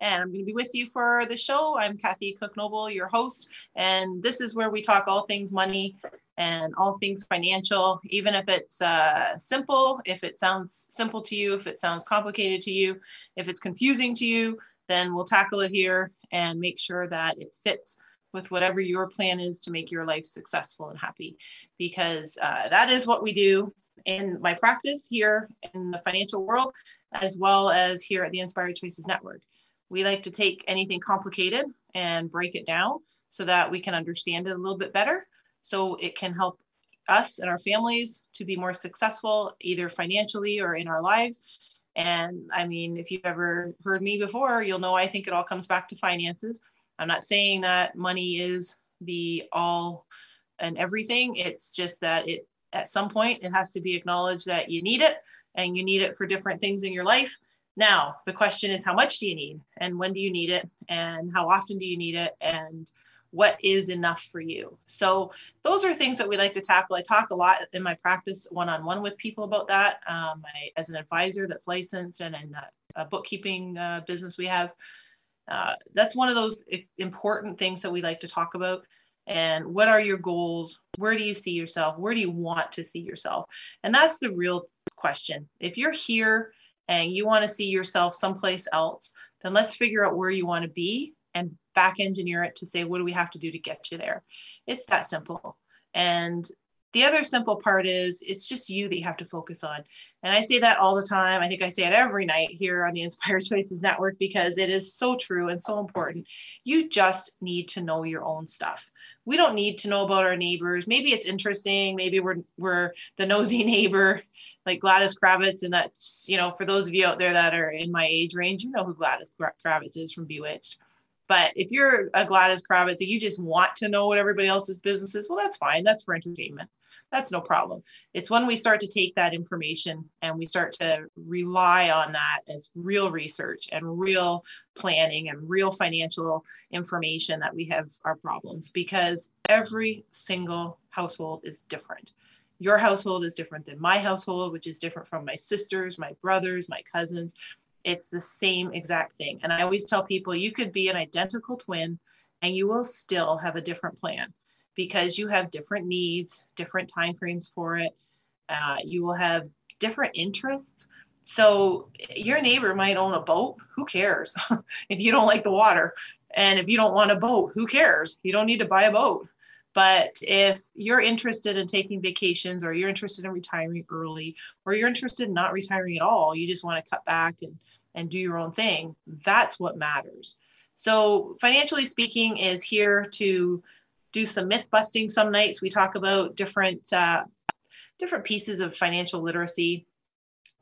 And I'm going to be with you for the show. I'm Kathy Cook Noble, your host, and this is where we talk all things money and all things financial, even if it's uh, simple, if it sounds simple to you, if it sounds complicated to you, if it's confusing to you, then we'll tackle it here and make sure that it fits with whatever your plan is to make your life successful and happy. Because uh, that is what we do in my practice here in the financial world, as well as here at the Inspired Choices Network. We like to take anything complicated and break it down so that we can understand it a little bit better. So it can help us and our families to be more successful, either financially or in our lives. And I mean, if you've ever heard me before, you'll know I think it all comes back to finances. I'm not saying that money is the all and everything. It's just that it at some point it has to be acknowledged that you need it and you need it for different things in your life. Now, the question is how much do you need and when do you need it and how often do you need it and what is enough for you? So, those are things that we like to tackle. I talk a lot in my practice one on one with people about that. Um, I, as an advisor that's licensed and in a, a bookkeeping uh, business we have, uh, that's one of those important things that we like to talk about. And what are your goals? Where do you see yourself? Where do you want to see yourself? And that's the real question. If you're here and you want to see yourself someplace else, then let's figure out where you want to be and back engineer it to say, what do we have to do to get you there? It's that simple. And the other simple part is it's just you that you have to focus on. And I say that all the time. I think I say it every night here on the Inspired Choices Network because it is so true and so important. You just need to know your own stuff. We don't need to know about our neighbors. Maybe it's interesting. Maybe we're we're the nosy neighbor like Gladys Kravitz, and that's you know for those of you out there that are in my age range, you know who Gladys Kravitz is from Bewitched. But if you're a Gladys Kravitz and you just want to know what everybody else's business is, well, that's fine. That's for entertainment. That's no problem. It's when we start to take that information and we start to rely on that as real research and real planning and real financial information that we have our problems because every single household is different your household is different than my household, which is different from my sisters, my brothers, my cousins. It's the same exact thing. And I always tell people you could be an identical twin and you will still have a different plan because you have different needs, different time frames for it. Uh, you will have different interests. So your neighbor might own a boat. Who cares if you don't like the water? And if you don't want a boat, who cares? You don't need to buy a boat. But if you're interested in taking vacations or you're interested in retiring early or you're interested in not retiring at all, you just want to cut back and, and do your own thing, that's what matters. So, financially speaking, is here to do some myth busting. Some nights we talk about different uh, different pieces of financial literacy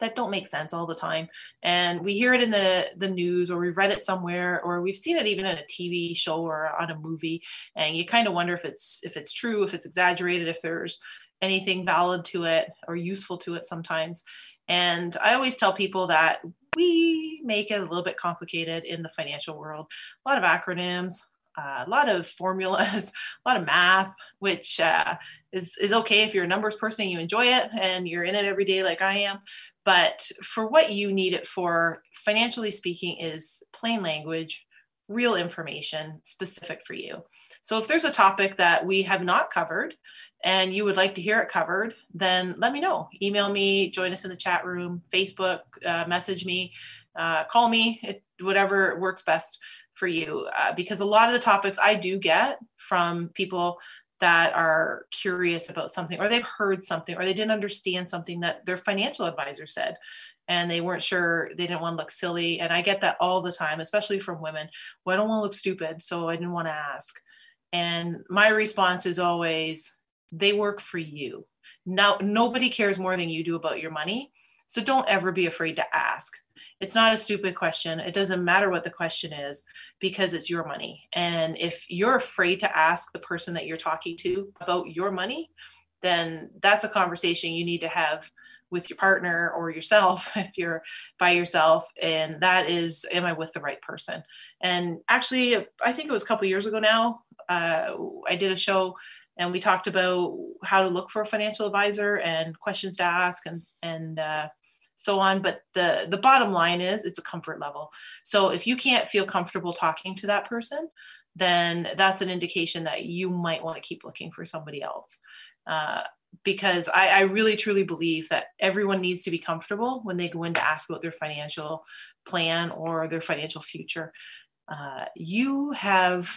that don't make sense all the time. And we hear it in the the news or we read it somewhere or we've seen it even in a tv show or on a movie. And you kind of wonder if it's if it's true if it's exaggerated if there's anything valid to it or useful to it sometimes. And i always tell people that we make it a little bit complicated in the financial world. A lot of acronyms uh, a lot of formulas, a lot of math, which uh, is, is okay if you're a numbers person, you enjoy it and you're in it every day like I am but for what you need it for financially speaking is plain language real information specific for you. So if there's a topic that we have not covered and you would like to hear it covered then let me know. Email me join us in the chat room facebook uh, message me uh, call me it, whatever works best for you. Uh, because a lot of the topics i do get from people that are curious about something or they've heard something or they didn't understand something that their financial advisor said and they weren't sure they didn't want to look silly and i get that all the time especially from women well i don't want to look stupid so i didn't want to ask. And my response is always they work for you. Now nobody cares more than you do about your money so don't ever be afraid to ask it's not a stupid question. It doesn't matter what the question is because it's your money. And if you're afraid to ask the person that you're talking to about your money, then that's a conversation you need to have with your partner or yourself if you're by yourself and that is am i with the right person and actually i think it was a couple years ago now uh, i did a show and we talked about how to look for a financial advisor and questions to ask and and uh, so on but the the bottom line is it's a comfort level so if you can't feel comfortable talking to that person then that's an indication that you might want to keep looking for somebody else uh, because I, I, really truly believe that everyone needs to be comfortable when they go in to ask about their financial plan or their financial future. Uh, you have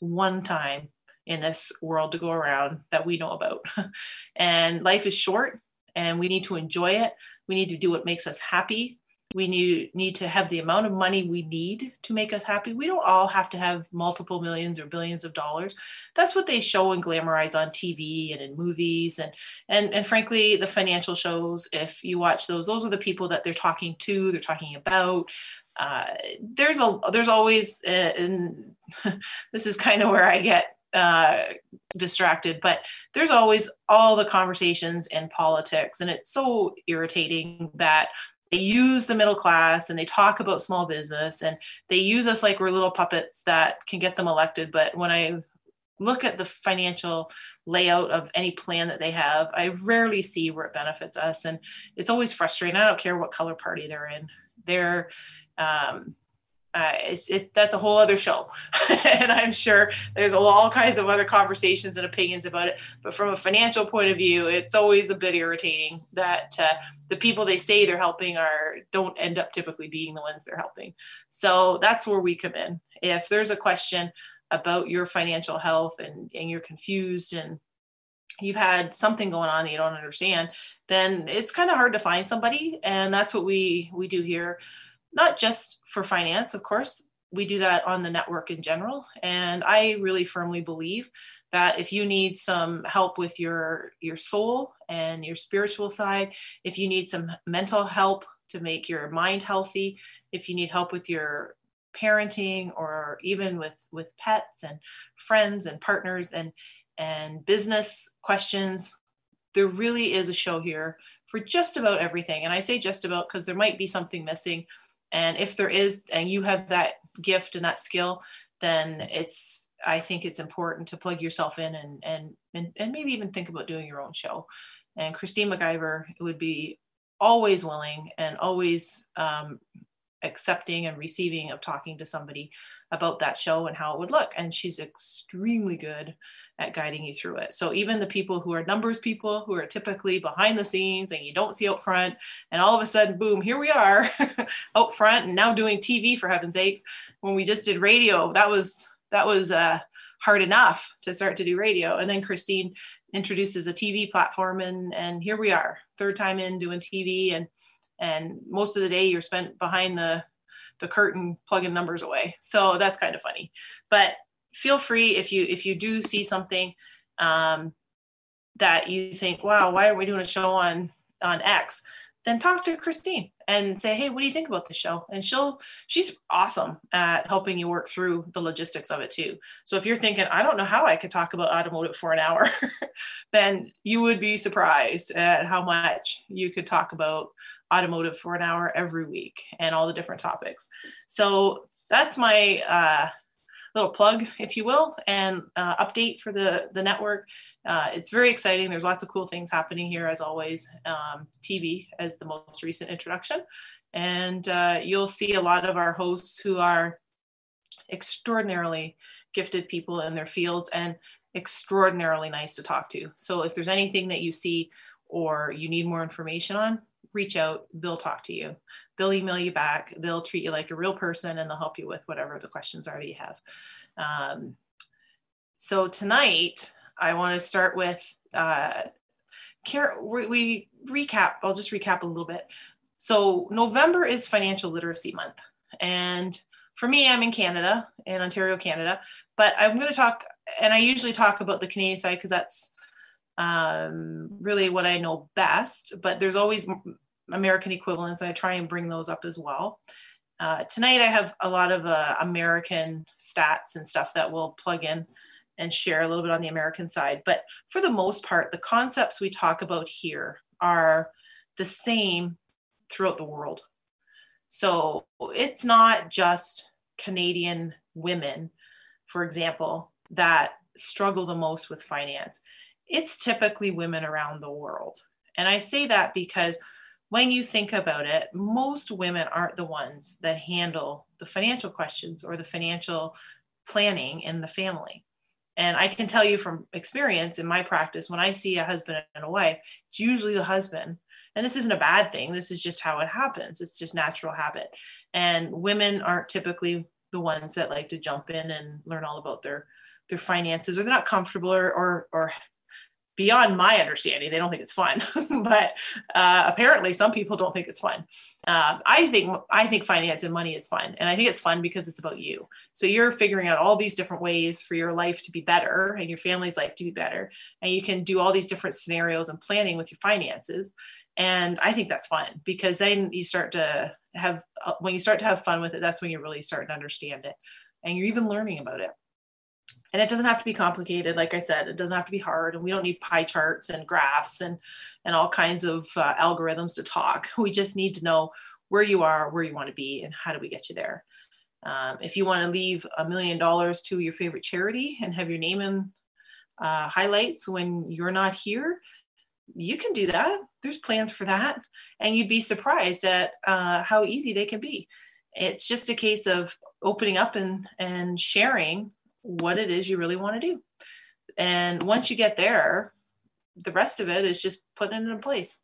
one time in this world to go around that we know about. and life is short and we need to enjoy it. We need to do what makes us happy. We need need to have the amount of money we need to make us happy. We don't all have to have multiple millions or billions of dollars. That's what they show and glamorize on tv and in movies. And and and frankly the financial shows if you watch those those are the people that they're talking to they're talking about. Uh, there's a there's always uh, and this is kind of where i get uh, distracted but there's always all the conversations in politics and it's so irritating that they use the middle class and they talk about small business and they use us like we're little puppets that can get them elected but when i look at the financial layout of any plan that they have i rarely see where it benefits us and it's always frustrating. I don't care what color party they're in. They're um, uh, it's it, that's a whole other show. And i'm sure there's all kinds of other conversations and opinions about it. But from a financial point of view it's always a bit irritating that uh, the people they say they're helping are don't end up typically being the ones they're helping. So that's where we come in. If there's a question about your financial health and, and you're confused and you've had something going on that you don't understand then it's kind of hard to find somebody. And that's what we we do here not just for finance, of course, we do that on the network in general. And I really firmly believe that if you need some help with your your soul and your spiritual side, if you need some mental help to make your mind healthy, if you need help with your parenting or even with with pets and friends and partners and and business questions, there really is a show here for just about everything. And I say just about because there might be something missing and if there is and you have that gift and that skill then it's i think it's important to plug yourself in and and and, maybe even think about doing your own show. And christine mciver would be always willing and always um, accepting and receiving of talking to somebody about that show and how it would look. And she's extremely good at guiding you through it. So even the people who are numbers people who are typically behind the scenes and you don't see out front, and all of a sudden, boom, here we are out front and now doing TV for heaven's sakes. When we just did radio, that was that was uh, hard enough to start to do radio. And then Christine introduces a TV platform, and and here we are, third time in doing TV, and and most of the day you're spent behind the the curtain plugging numbers away. So that's kind of funny, but feel free if you if you do see something um, that you think, wow, why aren't we doing a show on on X? Then talk to Christine and say, hey, what do you think about the show? And she'll she's awesome at helping you work through the logistics of it too. So if you're thinking, I don't know how I could talk about automotive for an hour, then you would be surprised at how much you could talk about automotive for an hour every week and all the different topics. So that's my uh, little plug, if you will, and uh, update for the, the network. Uh, it's very exciting. There's lots of cool things happening here, as always. Um, TV as the most recent introduction. And uh, you'll see a lot of our hosts who are extraordinarily gifted people in their fields and extraordinarily nice to talk to. So if there's anything that you see or you need more information on, reach out, they'll talk to you they'll email you back they'll treat you like a real person and they'll help you with whatever the questions are that you have. Um, so tonight i want to start with uh, we, we recap i'll just recap a little bit. So november is financial literacy month and for me i'm in canada in ontario canada but i'm going to talk and i usually talk about the canadian side because that's um, really what i know best but there's always American equivalents. And I try and bring those up as well. Uh, tonight, I have a lot of uh, American stats and stuff that we'll plug in and share a little bit on the American side. But for the most part, the concepts we talk about here are the same throughout the world. So it's not just Canadian women, for example, that struggle the most with finance. It's typically women around the world. And I say that because when you think about it, most women aren't the ones that handle the financial questions or the financial planning in the family. And I can tell you from experience in my practice, when I see a husband and a wife, it's usually the husband. And this isn't a bad thing. This is just how it happens. It's just natural habit. And women aren't typically the ones that like to jump in and learn all about their their finances or they're not comfortable or or, or beyond my understanding they don't think it's fun but uh, apparently some people don't think it's fun. Uh, i think i think finance and money is fun and i think it's fun because it's about you. So you're figuring out all these different ways for your life to be better and your family's life to be better and you can do all these different scenarios and planning with your finances and i think that's fun because then you start to have uh, when you start to have fun with it that's when you're really starting to understand it and you're even learning about it and it doesn't have to be complicated like i said it doesn't have to be hard and we don't need pie charts and graphs and and all kinds of uh, algorithms to talk. We just need to know where you are where you want to be and how do we get you there. Um, if you want to leave a million dollars to your favorite charity and have your name in uh, highlights when you're not here you can do that. There's plans for that. And you'd be surprised at uh, how easy they can be. It's just a case of opening up and and sharing what it is you really want to do. And once you get there, the rest of it is just putting it in place.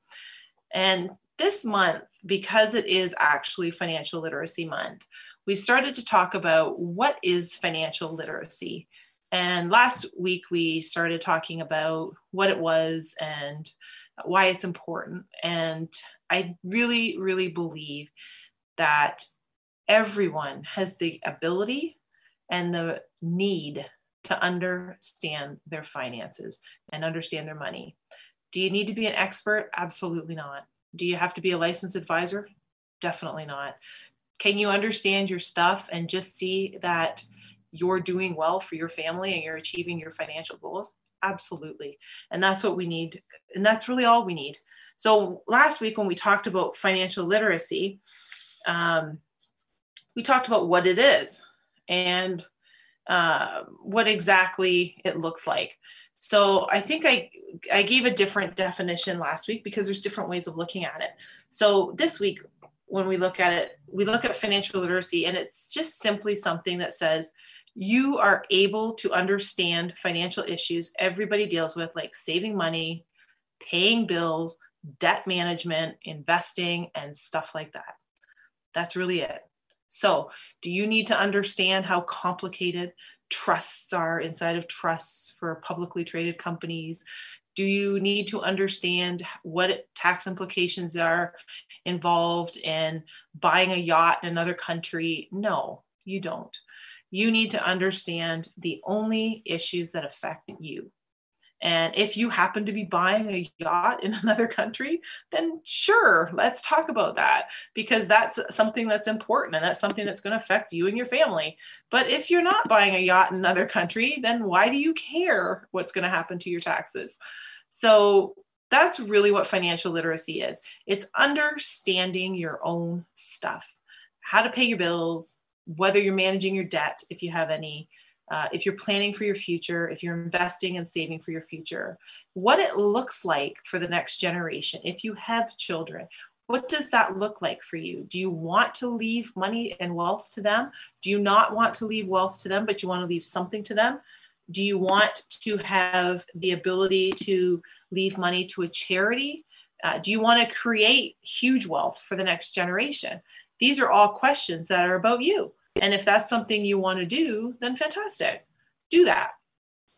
And this month, because it is actually Financial Literacy Month, we've started to talk about what is financial literacy. And last week, we started talking about what it was and why it's important. And I really, really believe that everyone has the ability and the need to understand their finances and understand their money. Do you need to be an expert? Absolutely not. Do you have to be a licensed advisor? Definitely not. Can you understand your stuff and just see that you're doing well for your family and you're achieving your financial goals? Absolutely. And that's what we need. And that's really all we need. So last week, when we talked about financial literacy, um, we talked about what it is and uh, what exactly it looks like. So I think I I gave a different definition last week because there's different ways of looking at it. So this week when we look at it, we look at financial literacy and it's just simply something that says you are able to understand financial issues everybody deals with like saving money, paying bills, debt management, investing and stuff like that. That's really it. So, do you need to understand how complicated trusts are inside of trusts for publicly traded companies? Do you need to understand what tax implications are involved in buying a yacht in another country? No, you don't. You need to understand the only issues that affect you. And if you happen to be buying a yacht in another country, then sure, let's talk about that because that's something that's important and that's something that's going to affect you and your family. But if you're not buying a yacht in another country, then why do you care what's going to happen to your taxes? So that's really what financial literacy is it's understanding your own stuff, how to pay your bills, whether you're managing your debt, if you have any uh, if you're planning for your future, if you're investing and saving for your future, what it looks like for the next generation, if you have children, what does that look like for you? Do you want to leave money and wealth to them? Do you not want to leave wealth to them, but you want to leave something to them? Do you want to have the ability to leave money to a charity? Uh, do you want to create huge wealth for the next generation? These are all questions that are about you. And if that's something you want to do, then fantastic. Do that.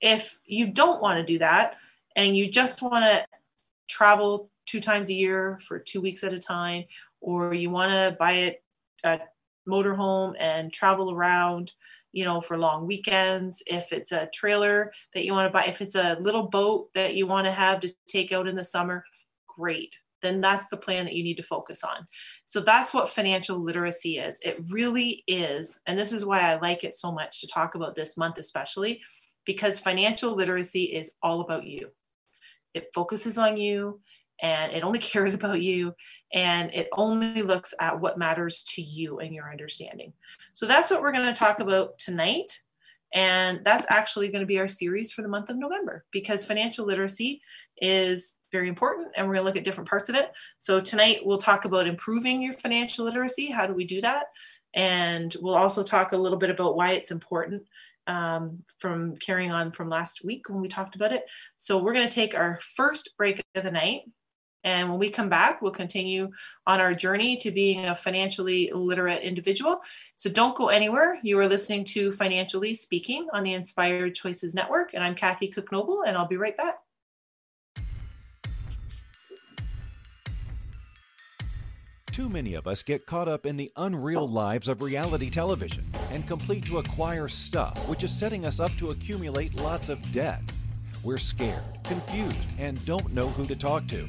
If you don't want to do that and you just want to travel two times a year for two weeks at a time, or you want to buy a, a motorhome and travel around, you know, for long weekends, if it's a trailer that you want to buy, if it's a little boat that you want to have to take out in the summer, great then that's the plan that you need to focus on. So that's what financial literacy is. It really is. And this is why I like it so much to talk about this month, especially because financial literacy is all about you. It focuses on you and it only cares about you and it only looks at what matters to you and your understanding. So that's what we're going to talk about tonight. And that's actually going to be our series for the month of November because financial literacy is very important and we're going to look at different parts of it. So tonight we'll talk about improving your financial literacy. How do we do that? And we'll also talk a little bit about why it's important um, from carrying on from last week when we talked about it. So we're going to take our first break of the night. And when we come back, we'll continue on our journey to being a financially literate individual. So don't go anywhere. You are listening to Financially Speaking on the Inspired Choices Network. And I'm Kathy Cook Noble, and I'll be right back. Too many of us get caught up in the unreal lives of reality television and complete to acquire stuff, which is setting us up to accumulate lots of debt. We're scared, confused, and don't know who to talk to.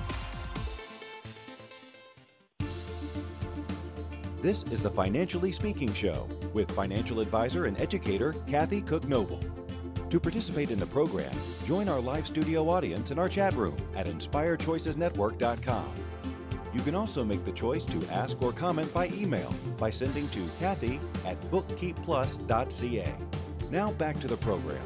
This is the Financially Speaking Show with financial advisor and educator Kathy Cook Noble. To participate in the program, join our live studio audience in our chat room at inspirechoicesnetwork.com. You can also make the choice to ask or comment by email by sending to Kathy at bookkeepplus.ca. Now back to the program.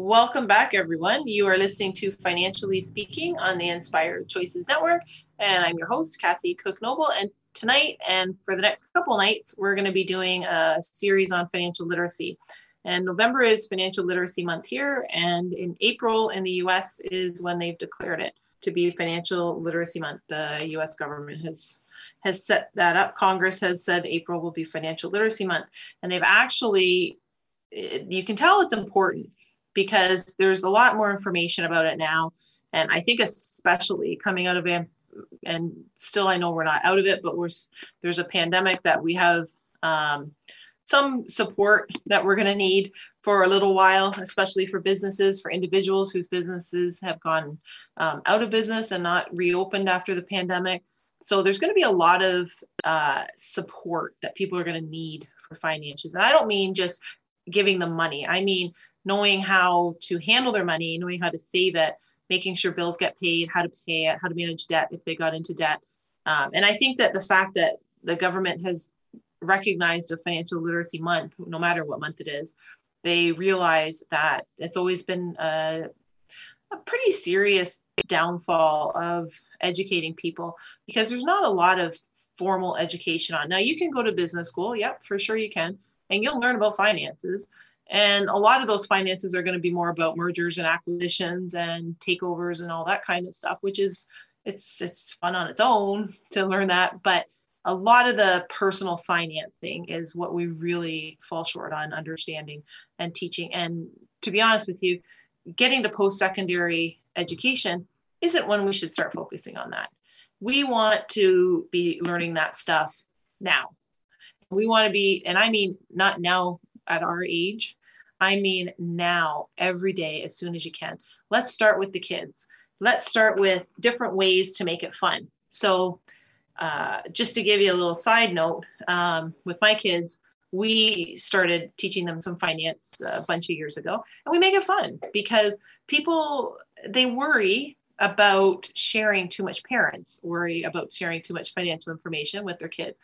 Welcome back, everyone. You are listening to Financially Speaking on the Inspired Choices Network, and I'm your host, Kathy Cook Noble. And tonight and for the next couple nights, we're going to be doing a series on financial literacy. And November is Financial Literacy Month here, and in April in the US is when they've declared it to be Financial Literacy Month. The US government has has set that up. Congress has said April will be Financial Literacy Month, and they've actually eh, you can tell it's important because there's a lot more information about it now, and I think especially coming out of and still I know we're not out of it, but we're there's a pandemic that we have. Um, some support that we're going to need for a little while, especially for businesses, for individuals whose businesses have gone um, out of business and not reopened after the pandemic. So there's going to be a lot of uh, support that people are going to need for finances. And I don't mean just giving them money, I mean knowing how to handle their money, knowing how to save it, making sure bills get paid, how to pay it, how to manage debt if they got into debt. Um, and I think that the fact that the government has recognized a financial literacy month, no matter what month it is, they realize that it's always been a, a pretty serious downfall of educating people because there's not a lot of formal education on. Now, you can go to business school, yep, for sure you can, and you'll learn about finances. And a lot of those finances are going to be more about mergers and acquisitions and takeovers and all that kind of stuff, which is it's it's fun on its own to learn that. But a lot of the personal financing is what we really fall short on understanding and teaching. And to be honest with you, getting to post secondary education isn't when we should start focusing on that. We want to be learning that stuff now. We want to be, and I mean not now at our age, I mean, now, every day, as soon as you can. Let's start with the kids. Let's start with different ways to make it fun. So, uh, just to give you a little side note, um, with my kids, we started teaching them some finance a bunch of years ago, and we make it fun because people they worry about sharing too much. Parents worry about sharing too much financial information with their kids.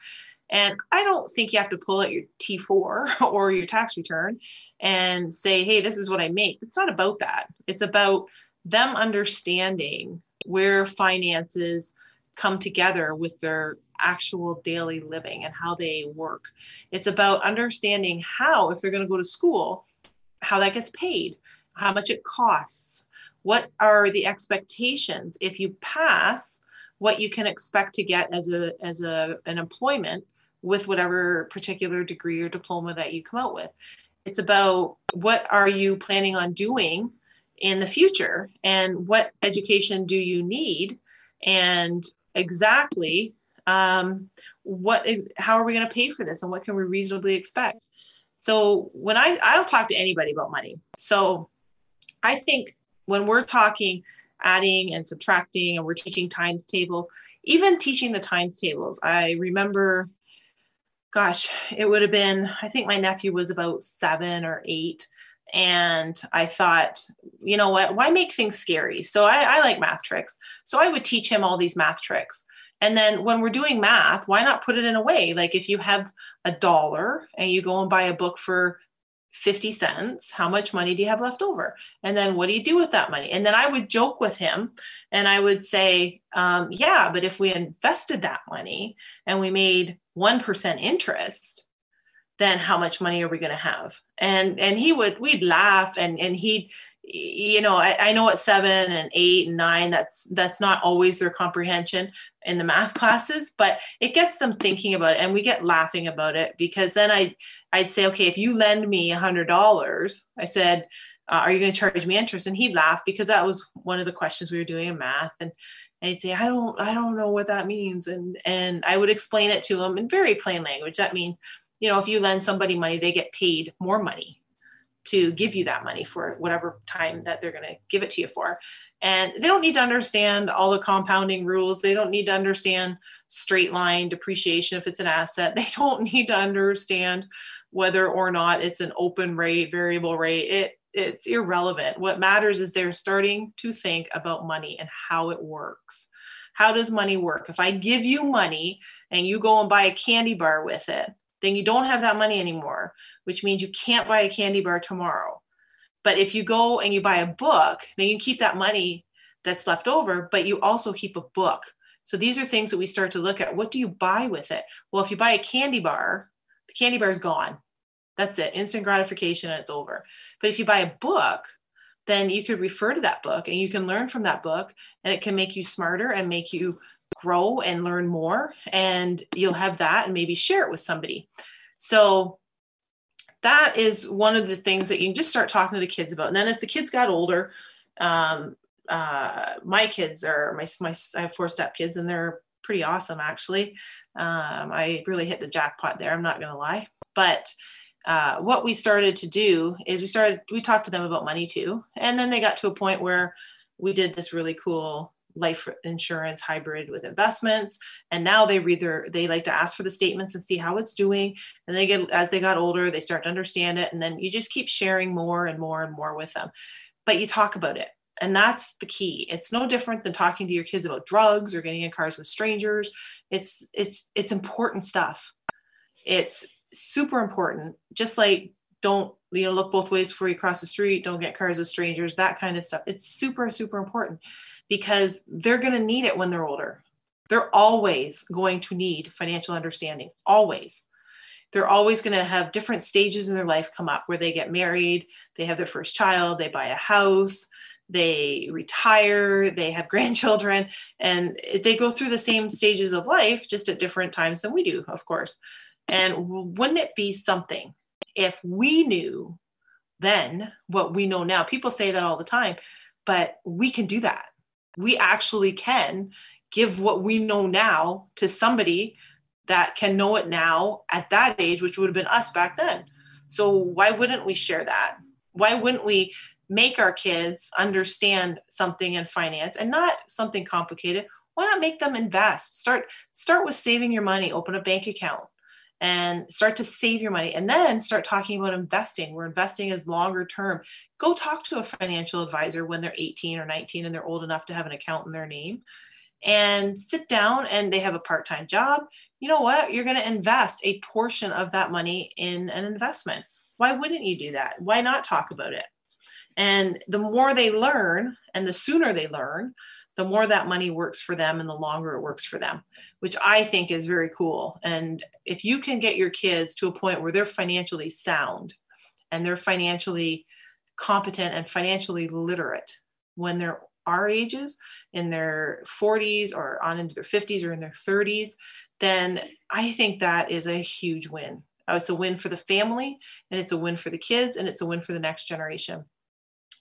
And I don't think you have to pull out your T4 or your tax return and say, hey, this is what I make. It's not about that. It's about them understanding where finances come together with their actual daily living and how they work. It's about understanding how, if they're going to go to school, how that gets paid, how much it costs, what are the expectations if you pass what you can expect to get as a as a an employment with whatever particular degree or diploma that you come out with. It's about what are you planning on doing in the future and what education do you need and exactly um, what is how are we going to pay for this and what can we reasonably expect so when i i'll talk to anybody about money so i think when we're talking adding and subtracting and we're teaching times tables even teaching the times tables i remember gosh, it would have been, I think my nephew was about seven or eight. And I thought, you know what, why make things scary? So I, I like math tricks. So I would teach him all these math tricks. And then when we're doing math, why not put it in a way? Like if you have a dollar and you go and buy a book for 50 cents, how much money do you have left over? And then what do you do with that money? And then I would joke with him and I would say, um, yeah, but if we invested that money and we made 1% interest, then how much money are we going to have? And, and he would, we'd laugh and, and he'd, you know, I, I know at seven and eight and nine, that's, that's not always their comprehension in the math classes, but it gets them thinking about it and we get laughing about it because then I, I'd say, okay, if you lend me a hundred dollars, I said, uh, are you going to charge me interest? And he'd laugh because that was one of the questions we were doing in math. And, he'd say, I don't, I don't know what that means. And, and I would explain it to him in very plain language. That means, you know, if you lend somebody money, they get paid more money to give you that money for whatever time that they're going to give it to you for. And they don't need to understand all the compounding rules. They don't need to understand straight line depreciation if it's an asset. They don't need to understand whether or not it's an open rate, variable rate. It it's irrelevant. What matters is they're starting to think about money and how it works. How does money work? If I give you money and you go and buy a candy bar with it, then you don't have that money anymore, which means you can't buy a candy bar tomorrow. But if you go and you buy a book, then you keep that money that's left over, but you also keep a book. So these are things that we start to look at. What do you buy with it? Well, if you buy a candy bar, the candy bar is gone. That's it, instant gratification and it's over. But if you buy a book, then you could refer to that book and you can learn from that book and it can make you smarter and make you grow and learn more and you'll have that and maybe share it with somebody. So that is one of the things that you can just start talking to the kids about. And then as the kids got older, um, uh, my kids are my, my I have four step kids and they're pretty awesome actually. Um, I really hit the jackpot there. I'm not going to lie, but uh, what we started to do is we started we talked to them about money too. And then they got to a point where we did this really cool life insurance hybrid with investments. And now they read their they like to ask for the statements and see how it's doing. And they get as they got older they start to understand it. And then you just keep sharing more and more and more with them. But you talk about it. And that's the key. It's no different than talking to your kids about drugs or getting in cars with strangers. It's it's it's important stuff. It's super important. Just like don't you know look both ways before you cross the street, don't get cars with strangers, that kind of stuff. It's super super important because they're going to need it when they're older. They're always going to need financial understanding. Always. They're always going to have different stages in their life come up where they get married, they have their first child, they buy a house, they retire, they have grandchildren, and they go through the same stages of life just at different times than we do, of course. And wouldn't it be something if we knew then what we know now? People say that all the time, but we can do that. We actually can give what we know now to somebody that can know it now at that age, which would have been us back then. So why wouldn't we share that? why wouldn't we make our kids understand something in finance and not something complicated? Why not make them invest? Start start with saving your money, open a bank account and start to save your money and then start talking about investing. Where investing is longer term. Go talk to a financial advisor when they're 18 or 19 and they're old enough to have an account in their name and sit down and they have a part-time job. You know what? You're going to invest a portion of that money in an investment. Why wouldn't you do that? Why not talk about it? And the more they learn and the sooner they learn the more that money works for them and the longer it works for them which i think is very cool. And if you can get your kids to a point where they're financially sound and they're financially competent and financially literate when they're our ages in their 40s or on into their 50s or in their 30s then i think that is a huge win. Uh, it's a win for the family and it's a win for the kids and it's a win for the next generation.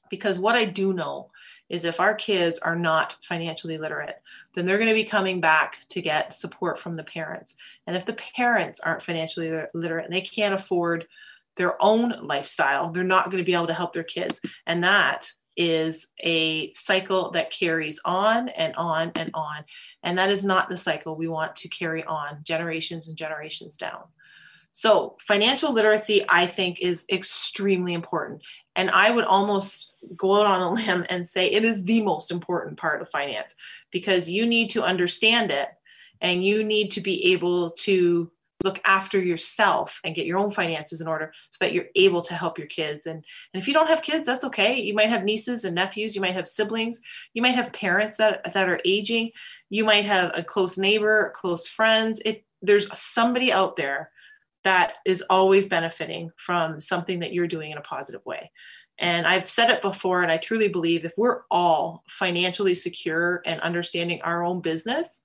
Because what i do know is if our kids are not financially literate then they're going to be coming back to get support from the parents and if the parents aren't financially literate and they can't afford their own lifestyle, they're not going to be able to help their kids. And that is a cycle that carries on and on and on. And that is not the cycle we want to carry on generations and generations down. So, financial literacy, I think, is extremely important. And I would almost go out on a limb and say it is the most important part of finance because you need to understand it and you need to be able to look after yourself and get your own finances in order so that you're able to help your kids. And, and if you don't have kids that's okay. You might have nieces and nephews. You might have siblings. You might have parents that, that are aging. You might have a close neighbor close friends. It there's somebody out there that is always benefiting from something that you're doing in a positive way and I've said it before, and I truly believe if we're all financially secure and understanding our own business,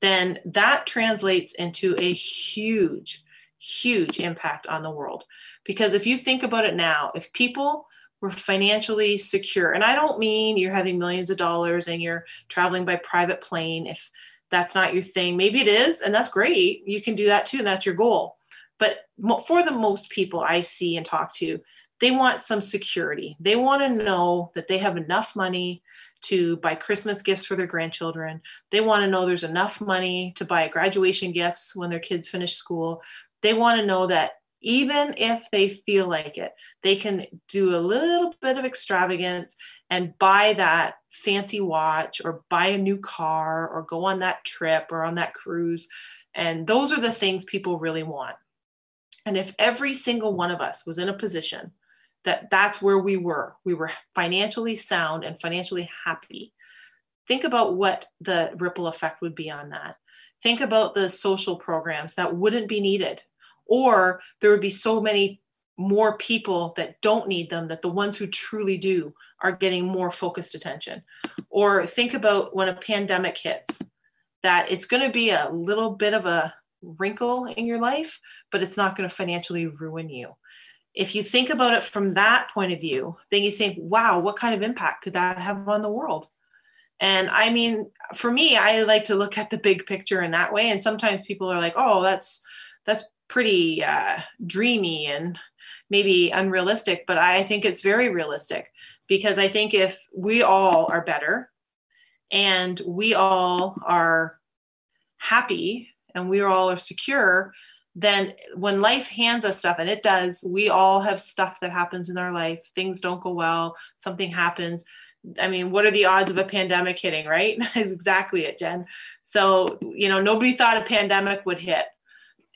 then that translates into a huge, huge impact on the world. Because if you think about it now, if people were financially secure, and I don't mean you're having millions of dollars and you're traveling by private plane, if that's not your thing, maybe it is, and that's great. You can do that too, and that's your goal. But for the most people I see and talk to, they want some security. They want to know that they have enough money to buy Christmas gifts for their grandchildren. They want to know there's enough money to buy graduation gifts when their kids finish school. They want to know that even if they feel like it, they can do a little bit of extravagance and buy that fancy watch or buy a new car or go on that trip or on that cruise. And those are the things people really want. And if every single one of us was in a position that that's where we were. We were financially sound and financially happy. Think about what the ripple effect would be on that. Think about the social programs that wouldn't be needed, or there would be so many more people that don't need them that the ones who truly do are getting more focused attention. Or think about when a pandemic hits, that it's going to be a little bit of a wrinkle in your life, but it's not going to financially ruin you if you think about it from that point of view, then you think, wow, what kind of impact could that have on the world? And I mean, for me, I like to look at the big picture in that way. And sometimes people are like, oh, that's that's pretty uh, dreamy and maybe unrealistic, but I think it's very realistic because I think if we all are better and we all are happy and we all are secure, then when life hands us stuff, and it does, we all have stuff that happens in our life. Things don't go well, something happens. I mean, what are the odds of a pandemic hitting, right? Is exactly it, Jen. So, you know, nobody thought a pandemic would hit.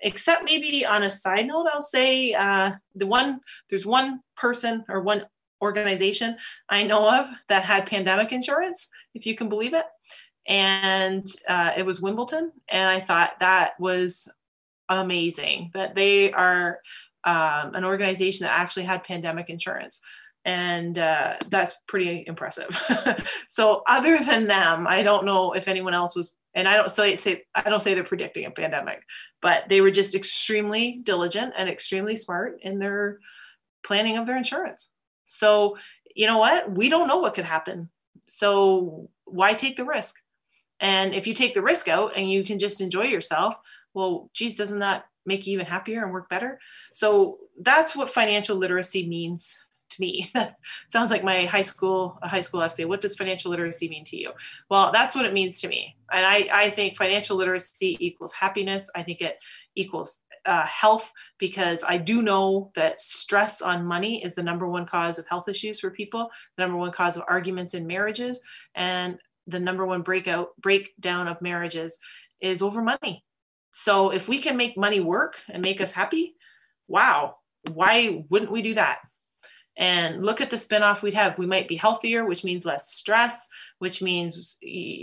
Except maybe on a side note, I'll say uh, the one there's one person or one organization I know of that had pandemic insurance, if you can believe it. And uh, it was Wimbledon. And I thought that was amazing that they are um, an organization that actually had pandemic insurance. And uh, that's pretty impressive. So other than them i don't know if anyone else was and i don't say, say i don't say they're predicting a pandemic but they were just extremely diligent and extremely smart in their planning of their insurance. So you know what? We don't know what could happen. So why take the risk and if you take the risk out and you can just enjoy yourself well, geez, doesn't that make you even happier and work better? So that's what financial literacy means to me. That sounds like my high school a high school essay. What does financial literacy mean to you? Well, that's what it means to me. And I, I think financial literacy equals happiness. I think it equals uh, health because I do know that stress on money is the number one cause of health issues for people, the number one cause of arguments in marriages, and the number one breakout breakdown of marriages is over money. So if we can make money work and make us happy, wow, why wouldn't we do that? and look at the spinoff we'd have we might be healthier which means less stress which means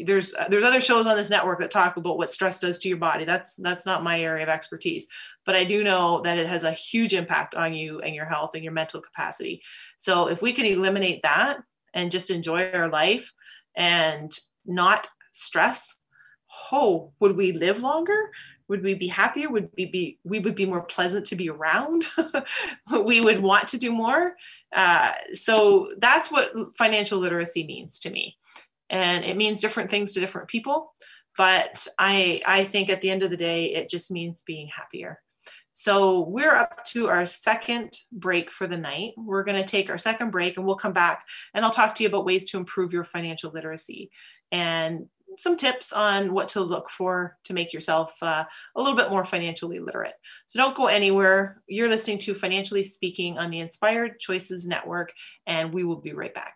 there's there's other shows on this network that talk about what stress does to your body that's that's not my area of expertise but i do know that it has a huge impact on you and your health and your mental capacity so if we can eliminate that and just enjoy our life and not stress oh would we live longer? Would we be happier? Would we be we would be more pleasant to be around. We would want to do more. Uh, so that's what financial literacy means to me. And it means different things to different people but i i think at the end of the day it just means being happier so we're up to our second break for the night we're going to take our second break and we'll come back and i'll talk to you about ways to improve your financial literacy and some tips on what to look for to make yourself uh, a little bit more financially literate. So don't go anywhere. You're listening to Financially Speaking on the Inspired Choices Network, and we will be right back.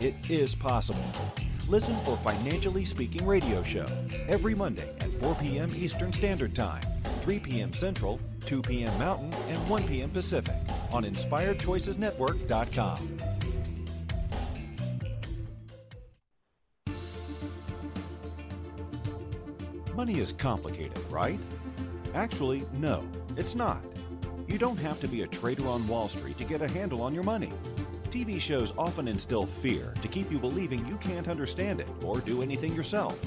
It is possible. Listen for Financially Speaking radio show every Monday at 4 p.m. Eastern Standard Time, 3 p.m. Central, 2 p.m. Mountain, and 1 p.m. Pacific on InspiredChoicesNetwork.com. Money is complicated, right? Actually, no, it's not. You don't have to be a trader on Wall Street to get a handle on your money. TV shows often instill fear to keep you believing you can't understand it or do anything yourself.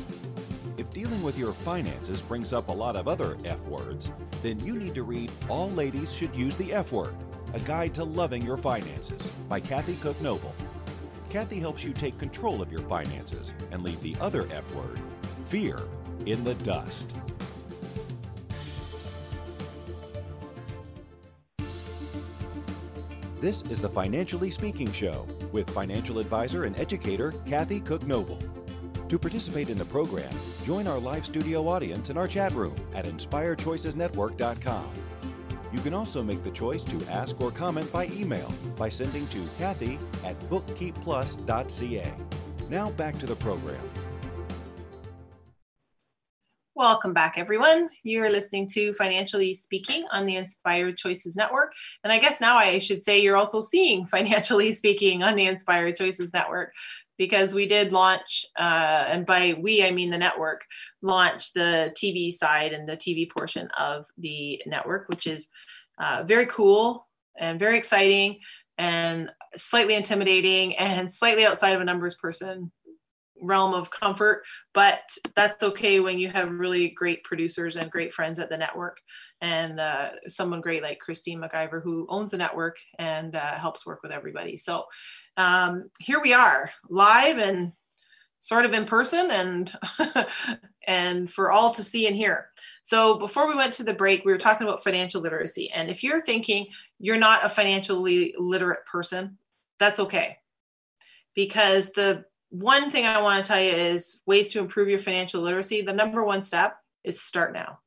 If dealing with your finances brings up a lot of other F words, then you need to read All Ladies Should Use the F Word A Guide to Loving Your Finances by Kathy Cook Noble. Kathy helps you take control of your finances and leave the other F word, fear, in the dust. This is the Financially Speaking Show with financial advisor and educator Kathy Cook Noble. To participate in the program, join our live studio audience in our chat room at inspiredchoicesnetwork.com. You can also make the choice to ask or comment by email by sending to Kathy at bookkeepplus.ca. Now back to the program. Welcome back, everyone. You're listening to Financially Speaking on the Inspired Choices Network. And I guess now I should say you're also seeing Financially Speaking on the Inspired Choices Network because we did launch, uh, and by we, I mean the network, launch the TV side and the TV portion of the network, which is uh, very cool and very exciting and slightly intimidating and slightly outside of a numbers person realm of comfort but that's okay when you have really great producers and great friends at the network and uh, someone great like christine mciver who owns the network and uh, helps work with everybody. So um, here we are live and sort of in person and and for all to see and hear. So before we went to the break we were talking about financial literacy. And if you're thinking you're not a financially literate person that's okay. Because the one thing I want to tell you is ways to improve your financial literacy. The number one step is start now.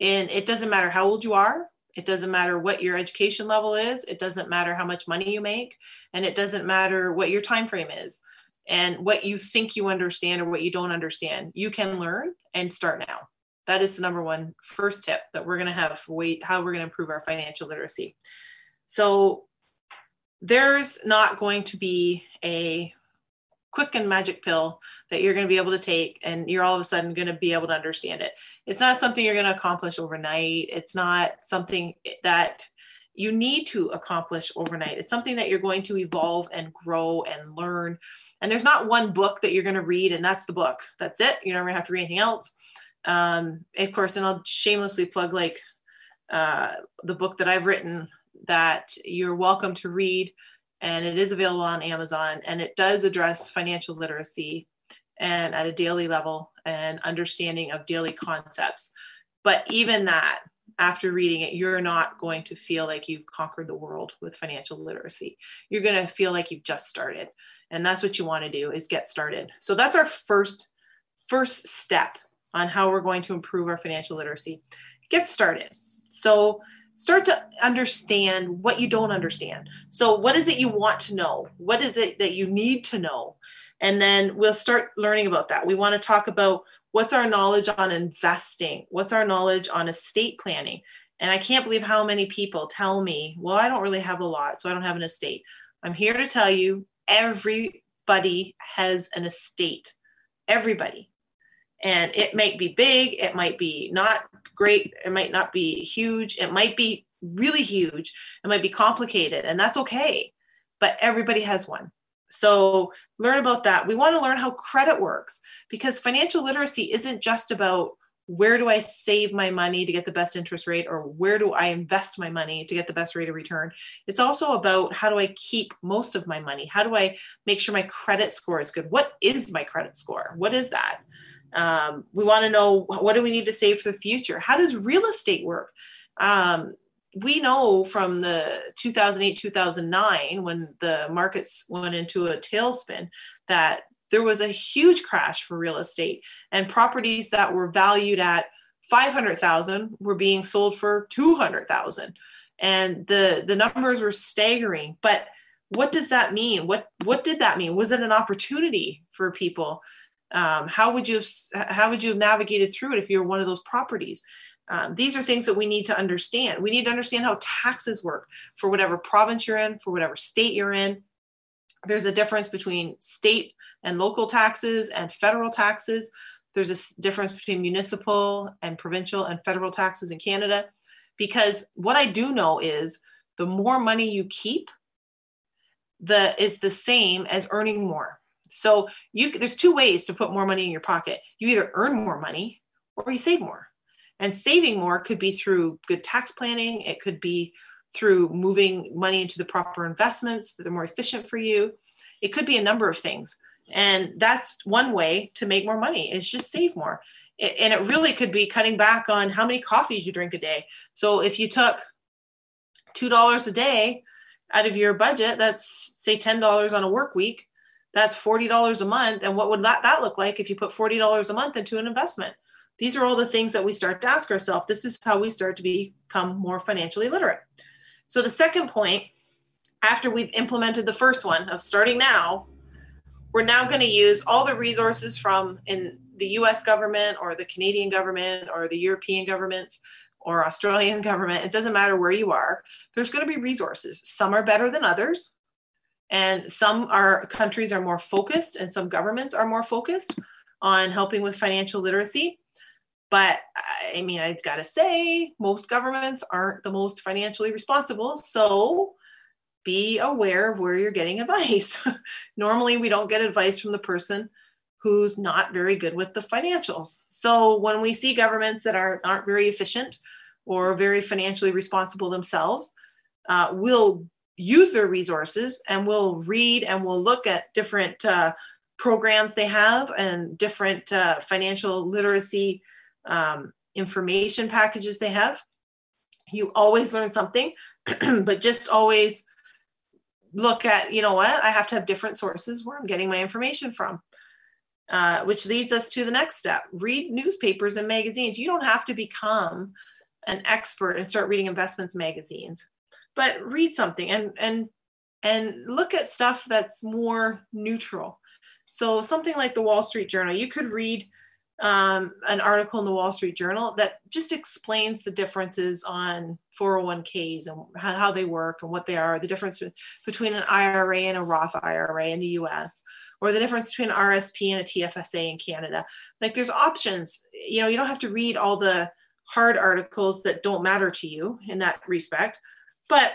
And it doesn't matter how old you are, it doesn't matter what your education level is, it doesn't matter how much money you make, and it doesn't matter what your time frame is and what you think you understand or what you don't understand. You can learn and start now. That is the number one first tip that we're going to have for wait how we're going to improve our financial literacy. So there's not going to be a quick and magic pill that you're going to be able to take and you're all of a sudden going to be able to understand it. It's not something you're going to accomplish overnight. It's not something that you need to accomplish overnight. It's something that you're going to evolve and grow and learn. And there's not one book that you're going to read and that's the book. That's it. You're never going to have to read anything else. Um, of course, and I'll shamelessly plug like uh, the book that I've written that you're welcome to read and it is available on Amazon and it does address financial literacy and at a daily level and understanding of daily concepts. But even that, after reading it, you're not going to feel like you've conquered the world with financial literacy. You're going to feel like you've just started. And that's what you want to do is get started. So that's our first first step on how we're going to improve our financial literacy. Get started. So start to understand what you don't understand. So what is it you want to know? What is it that you need to know? And then we'll start learning about that. We want to talk about what's our knowledge on investing? What's our knowledge on estate planning? And I can't believe how many people tell me, well, I don't really have a lot, so I don't have an estate. I'm here to tell you everybody has an estate. Everybody. And it might be big, it might be not great, it might not be huge, it might be really huge, it might be complicated, and that's okay. But everybody has one. So learn about that. We want to learn how credit works because financial literacy isn't just about where do I save my money to get the best interest rate or where do I invest my money to get the best rate of return. It's also about how do I keep most of my money? How do I make sure my credit score is good? What is my credit score? What is that? Um, we want to know what do we need to save for the future? How does real estate work? Um, we know from the 2008 2009 when the markets went into a tailspin that there was a huge crash for real estate and properties that were valued at 500,000 were being sold for 200,000 and the the numbers were staggering but what does that mean what what did that mean was it an opportunity for people um, how would you have, how would you have navigated through it if you were one of those properties um, these are things that we need to understand. We need to understand how taxes work for whatever province you're in, for whatever state you're in. There's a difference between state and local taxes and federal taxes. There's a difference between municipal and provincial and federal taxes in Canada. Because what I do know is the more money you keep, the is the same as earning more. So you there's two ways to put more money in your pocket. You either earn more money or you save more. And saving more could be through good tax planning, it could be through moving money into the proper investments that are more efficient for you. It could be a number of things. And that's one way to make more money is just save more. And it really could be cutting back on how many coffees you drink a day. So if you took $2 a day out of your budget, that's say $10 on a work week, that's $40 a month. And what would that, that look like if you put $40 a month into an investment? These are all the things that we start to ask ourselves. This is how we start to become more financially literate. So, the second point, after we've implemented the first one of starting now, we're now going to use all the resources from in the US government or the Canadian government or the European governments or Australian government. It doesn't matter where you are, there's going to be resources. Some are better than others. And some are countries are more focused and some governments are more focused on helping with financial literacy. But I mean, I've got to say, most governments aren't the most financially responsible. So be aware of where you're getting advice. Normally, we don't get advice from the person who's not very good with the financials. So when we see governments that are aren't very efficient or very financially responsible themselves, uh, we'll use their resources and we'll read and we'll look at different uh, programs they have and different uh, financial literacy um, information packages they have. You always learn something, but just always look at, you know what, I have to have different sources where I'm getting my information from. Uh, which leads us to the next step read newspapers and magazines. You don't have to become an expert and start reading investments magazines, but read something and, and, and look at stuff that's more neutral. So, something like the Wall Street Journal, you could read um, an article in the Wall Street Journal that just explains the differences on 401ks and how, they work and what they are, the difference between an IRA and a Roth IRA in the US, or the difference between RSP and a TFSA in Canada. Like there's options. You know, you don't have to read all the hard articles that don't matter to you in that respect, but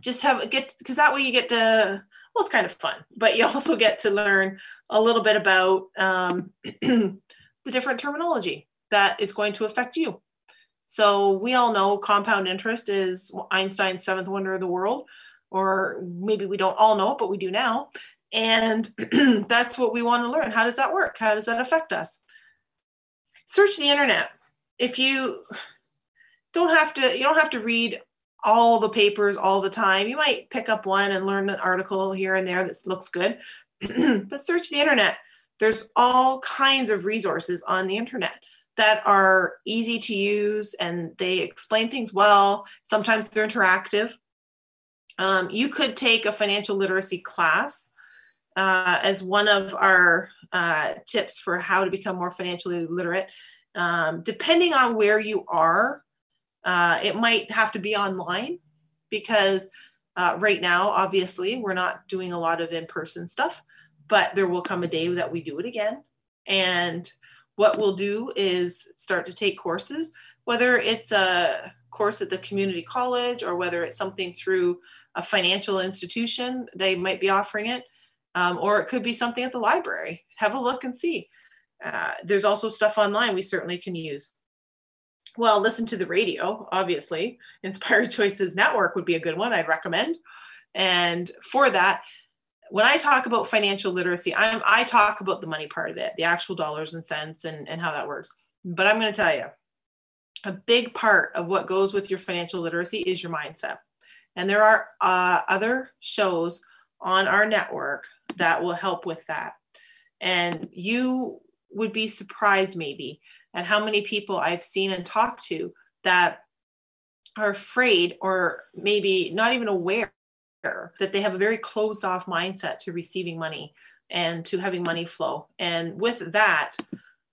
just have get because that way you get to well it's kind of fun but you also get to learn a little bit about um, the different terminology that is going to affect you. So we all know compound interest is Einstein's seventh wonder of the world, or maybe we don't all know, it, but we do now. And that's what we want to learn. How does that work? How does that affect us? Search the internet. If you don't have to, you don't have to read all the papers all the time. You might pick up one and learn an article here and there that looks good, but search the internet there's all kinds of resources on the internet that are easy to use and they explain things well. Sometimes they're interactive. Um, you could take a financial literacy class uh, as one of our uh, tips for how to become more financially literate. Um, depending on where you are, uh, it might have to be online because uh, right now, obviously, we're not doing a lot of in person stuff but there will come a day that we do it again. And what we'll do is start to take courses, whether it's a course at the community college or whether it's something through a financial institution, they might be offering it, um, or it could be something at the library. Have a look and see. Uh, there's also stuff online we certainly can use. Well, listen to the radio, obviously. Inspired Choices Network would be a good one, I'd recommend. And for that, when I talk about financial literacy, I'm, I talk about the money part of it, the actual dollars and cents and, and how that works. But I'm going to tell you, a big part of what goes with your financial literacy is your mindset. And there are uh, other shows on our network that will help with that. And you would be surprised maybe at how many people I've seen and talked to that are afraid or maybe not even aware that they have a very closed off mindset to receiving money and to having money flow. And with that,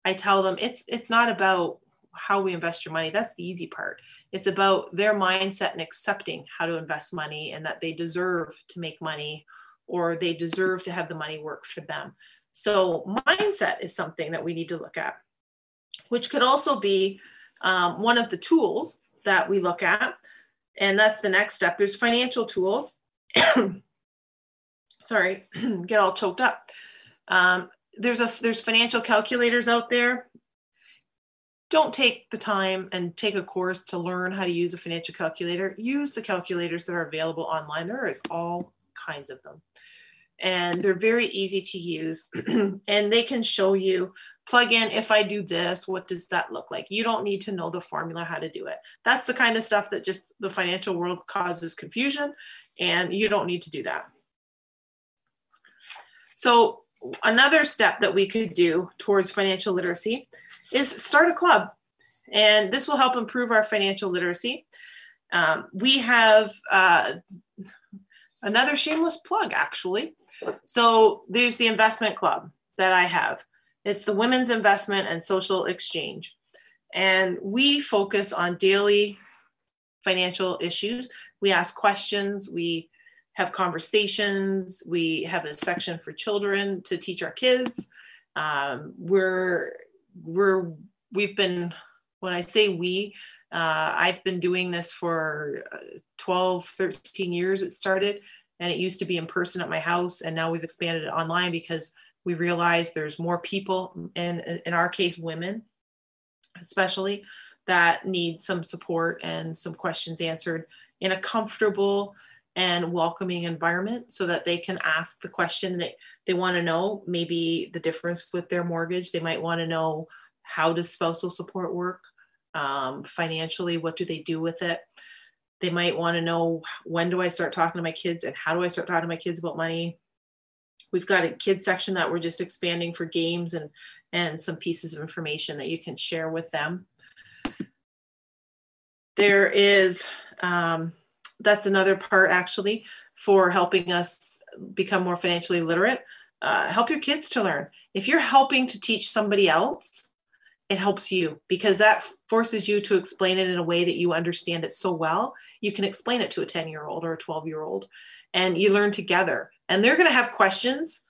I tell them it's it's not about how we invest your money. That's the easy part. It's about their mindset and accepting how to invest money and that they deserve to make money or they deserve to have the money work for them. So mindset is something that we need to look at, which could also be um, one of the tools that we look at. And that's the next step. There's financial tools. sorry, get all choked up. Um, there's a there's financial calculators out there. Don't take the time and take a course to learn how to use a financial calculator. Use the calculators that are available online. There is all kinds of them. And they're very easy to use. and they can show you plug in if I do this, what does that look like? You don't need to know the formula how to do it. That's the kind of stuff that just the financial world causes confusion and you don't need to do that. So another step that we could do towards financial literacy is start a club. And this will help improve our financial literacy. Um, we have uh, another shameless plug, actually. So there's the investment club that I have. It's the Women's Investment and Social Exchange. And we focus on daily financial issues we ask questions, we have conversations, we have a section for children to teach our kids. Um, we're we're we've been when I say we, uh, I've been doing this for uh, 12, 13 years. It started, and it used to be in person at my house, and now we've expanded it online because we realize there's more people, and in our case, women, especially, that need some support and some questions answered in a comfortable and welcoming environment so that they can ask the question that they want to know maybe the difference with their mortgage. They might want to know how does spousal support work? Um, financially what do they do with it? They might want to know when do i start talking to my kids and how do i start talking to my kids about money we've got a kids section that we're just expanding for games and and some pieces of information that you can share with them there is um, that's another part actually for helping us become more financially literate. Uh, help your kids to learn. If you're helping to teach somebody else it helps you because that forces you to explain it in a way that you understand it so well. You can explain it to a 10 year old or a 12 year old and you learn together. And they're going to have questions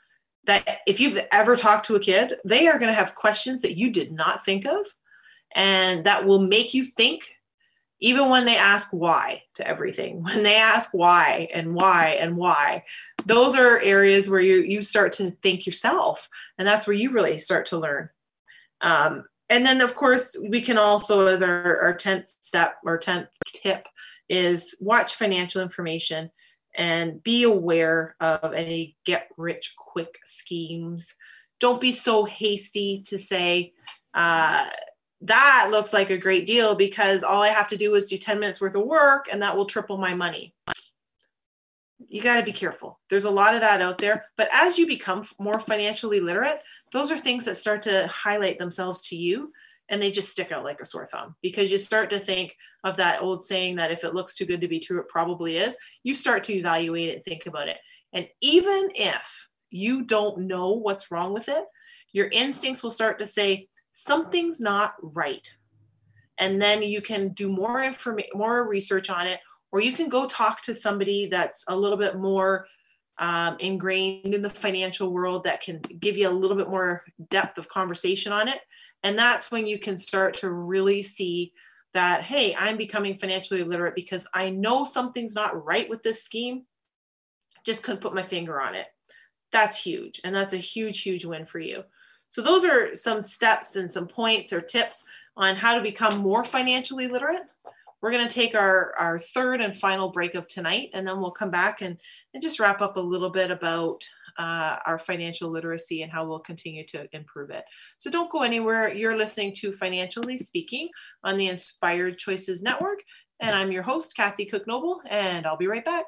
that if you've ever talked to a kid, they are going to have questions that you did not think of and that will make you think even when they ask why to everything when they ask why and why and why those are areas where you you start to think yourself and that's where you really start to learn um, and then of course we can also as our, our 10th step or 10th tip is watch financial information and be aware of any get rich quick schemes don't be so hasty to say uh, that looks like a great deal because all I have to do is do 10 minutes worth of work and that will triple my money. You got to be careful. There's a lot of that out there. But as you become more financially literate, those are things that start to highlight themselves to you and they just stick out like a sore thumb because you start to think of that old saying that if it looks too good to be true, it probably is. You start to evaluate it and think about it. And even if you don't know what's wrong with it, your instincts will start to say, something's not right. And then you can do more information, more research on it, or you can go talk to somebody that's a little bit more um, ingrained in the financial world that can give you a little bit more depth of conversation on it. And that's when you can start to really see that, hey, I'm becoming financially literate because I know something's not right with this scheme. Just couldn't put my finger on it. That's huge. And that's a huge, huge win for you. So those are some steps and some points or tips on how to become more financially literate. We're going to take our, our third and final break of tonight, and then we'll come back and, and just wrap up a little bit about uh, our financial literacy and how we'll continue to improve it. So don't go anywhere. You're listening to Financially Speaking on the Inspired Choices Network, and I'm your host, Kathy Cook Noble, and I'll be right back.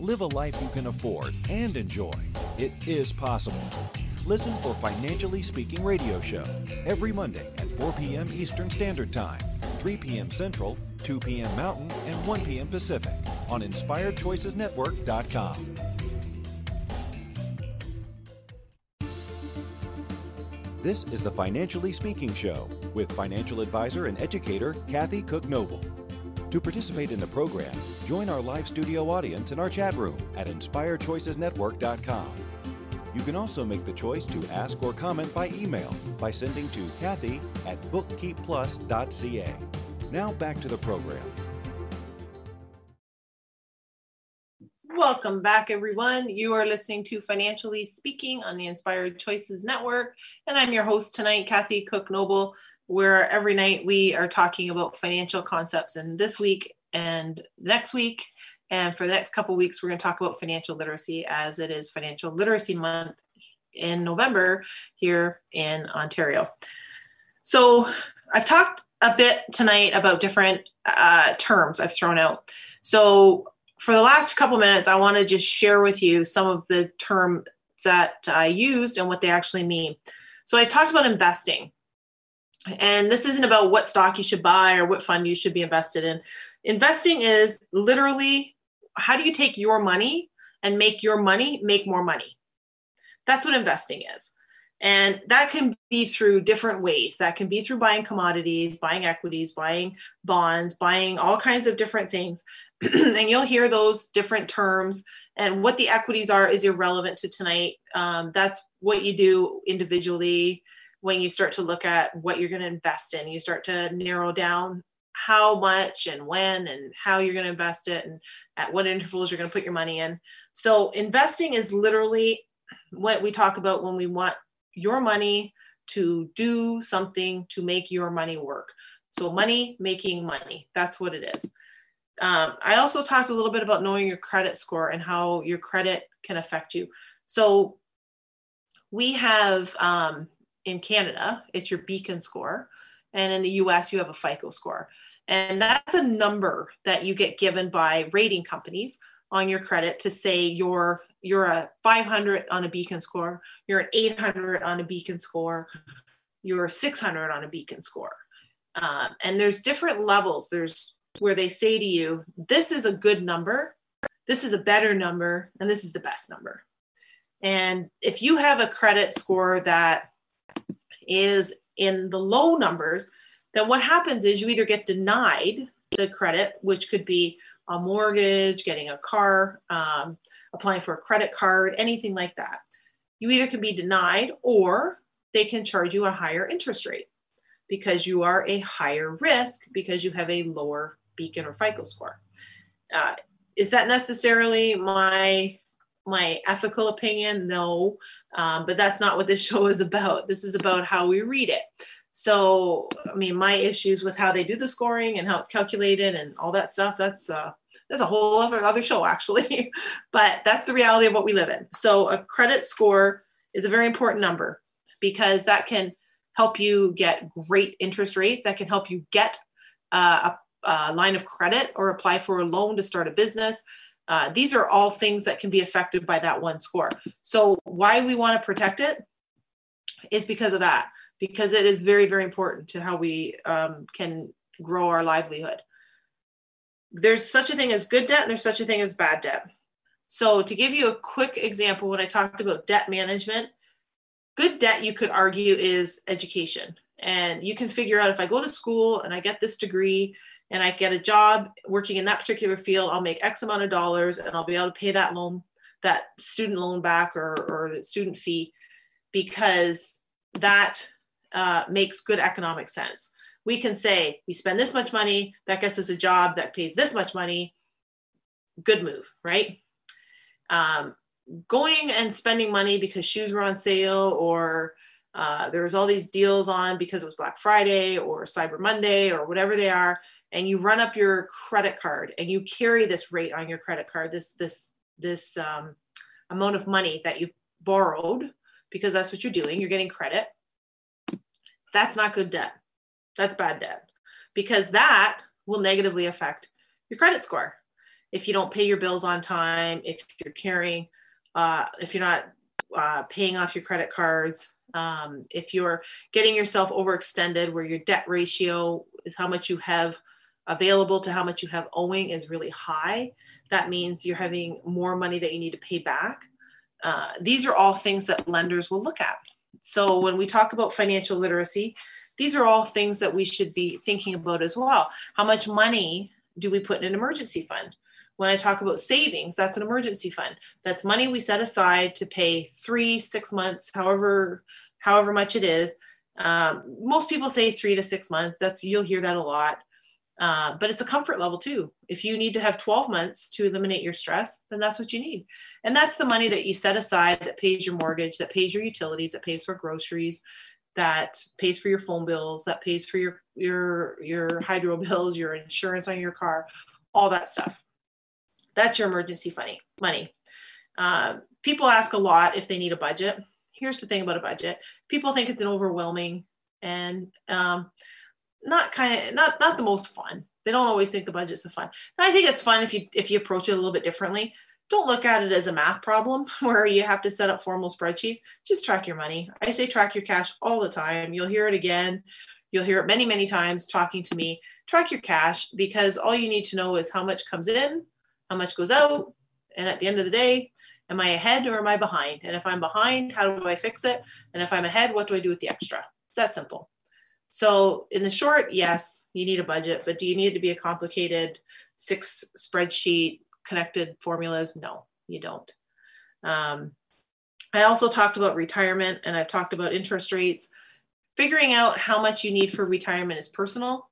Live a life you can afford and enjoy. It is possible. Listen for Financially Speaking Radio Show every Monday at 4 p.m. Eastern Standard Time, 3 p.m. Central, 2 p.m. Mountain, and 1 p.m. Pacific on InspiredChoicesNetwork.com. This is the Financially Speaking Show with financial advisor and educator Kathy Cook Noble. To participate in the program, join our live studio audience in our chat room at inspiredchoicesnetwork.com. You can also make the choice to ask or comment by email by sending to Kathy at bookkeepplus.ca. Now back to the program. Welcome back, everyone. You are listening to Financially Speaking on the Inspired Choices Network, and I'm your host tonight, Kathy Cook Noble where every night we are talking about financial concepts. And this week and next week, and for the next couple weeks, we're going to talk about financial literacy as it is Financial Literacy Month in November here in Ontario. So I've talked a bit tonight about different uh, terms I've thrown out. So for the last couple minutes, I want to just share with you some of the terms that I used and what they actually mean. So I talked about investing. And this isn't about what stock you should buy or what fund you should be invested in. Investing is literally how do you take your money and make your money make more money? That's what investing is. And that can be through different ways. That can be through buying commodities, buying equities, buying bonds, buying all kinds of different things. and you'll hear those different terms. And what the equities are is irrelevant to tonight. Um, that's what you do individually when you start to look at what you're going to invest in. You start to narrow down how much and when and how you're going to invest it and at what intervals you're going to put your money in. So, investing is literally what we talk about when we want your money to do something to make your money work. So, money making money, that's what it is. Um, I also talked a little bit about knowing your credit score and how your credit can affect you. So, we have um, in Canada, it's your Beacon score. And in the US, you have a FICO score. And that's a number that you get given by rating companies on your credit to say you're you're a 500 on a beacon score you're an 800 on a beacon score you're a 600 on a beacon score um, and there's different levels there's where they say to you this is a good number this is a better number and this is the best number and if you have a credit score that is in the low numbers then what happens is you either get denied the credit which could be a mortgage, getting a car, um, applying for a credit card, anything like that. You either can be denied or they can charge you a higher interest rate because you are a higher risk because you have a lower beacon or FICO score. Uh, is that necessarily my my ethical opinion? No, um, but that's not what this show is about. This is about how we read it. So, I mean, my issues with how they do the scoring and how it's calculated and all that stuff, that's uh, that's a whole other, other show actually. but that's the reality of what we live in. So a credit score is a very important number because that can help you get great interest rates. That can help you get uh, a, a, line of credit or apply for a loan to start a business. Uh, these are all things that can be affected by that one score. So why we want to protect it is because of that because it is very, very important to how we um, can grow our livelihood. There's such a thing as good debt and there's such a thing as bad debt. So, to give you a quick example, when I talked about debt management, good debt, you could argue, is education. And you can figure out if I go to school and I get this degree and I get a job working in that particular field, I'll make X amount of dollars and I'll be able to pay that loan, that student loan back or, or the student fee because that uh, makes good economic sense. We can say we spend this much money, that gets us a job that pays this much money. Good move, right? Um, going and spending money because shoes were on sale or uh, there was all these deals on because it was Black Friday or Cyber Monday or whatever they are, and you run up your credit card and you carry this rate on your credit card, this this this um, amount of money that you've borrowed because that's what you're doing. You're getting credit that's not good debt. That's bad debt because that will negatively affect your credit score. If you don't pay your bills on time, if you're carrying, uh, if you're not uh, paying off your credit cards, um, if you're getting yourself overextended where your debt ratio is how much you have available to how much you have owing is really high, that means you're having more money that you need to pay back. Uh, these are all things that lenders will look at. So when we talk about financial literacy, these are all things that we should be thinking about as well. How much money do we put in an emergency fund? When I talk about savings, that's an emergency fund. That's money we set aside to pay three, six months, however, however much it is. Um, most people say three to six months. That's you'll hear that a lot. Uh, but it's a comfort level too. If you need to have 12 months to eliminate your stress, then that's what you need. And that's the money that you set aside that pays your mortgage, that pays your utilities, that pays for groceries, that pays for your phone bills, that pays for your your your hydro bills, your insurance on your car, all that stuff. That's your emergency money. Money. Uh, people ask a lot if they need a budget. Here's the thing about a budget: people think it's an overwhelming and um, not kind of not not the most fun. They don't always think the budget's the fun. And I think it's fun if you if you approach it a little bit differently. Don't look at it as a math problem where you have to set up formal spreadsheets. Just track your money. I say track your cash all the time. You'll hear it again. You'll hear it many, many times talking to me. Track your cash because all you need to know is how much comes in, how much goes out, and at the end of the day, am I ahead or am I behind? And if I'm behind, how do I fix it? And if I'm ahead, what do I do with the extra? It's that simple. So in the short, yes, you need a budget, but do you need it to be a complicated six spreadsheet connected formulas? No, you don't. Um, I also talked about retirement and I've talked about interest rates. Figuring out how much you need for retirement is personal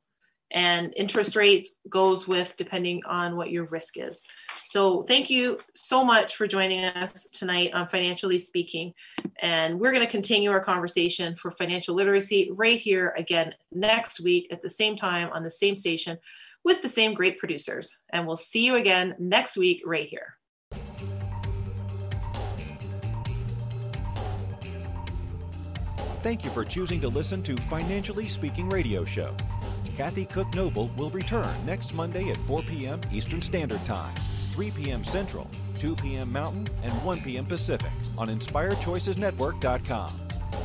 and interest rates goes with depending on what your risk is. So thank you so much for joining us tonight on Financially Speaking. And we're going to continue our conversation for financial literacy right here again next week at the same time on the same station with the same great producers. And we'll see you again next week right here. thank you for choosing to listen to Financially Speaking Radio Show. Kathy Cook Noble will return next Monday at 4 p.m. Eastern Standard Time, 3 p.m. Central, 2 p.m. Mountain, and 1 p.m. Pacific on InspiredChoicesNetwork.com.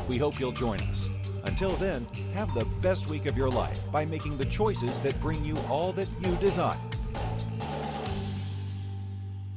We hope you'll join us. Until then, have the best week of your life by making the choices that bring you all that you desire.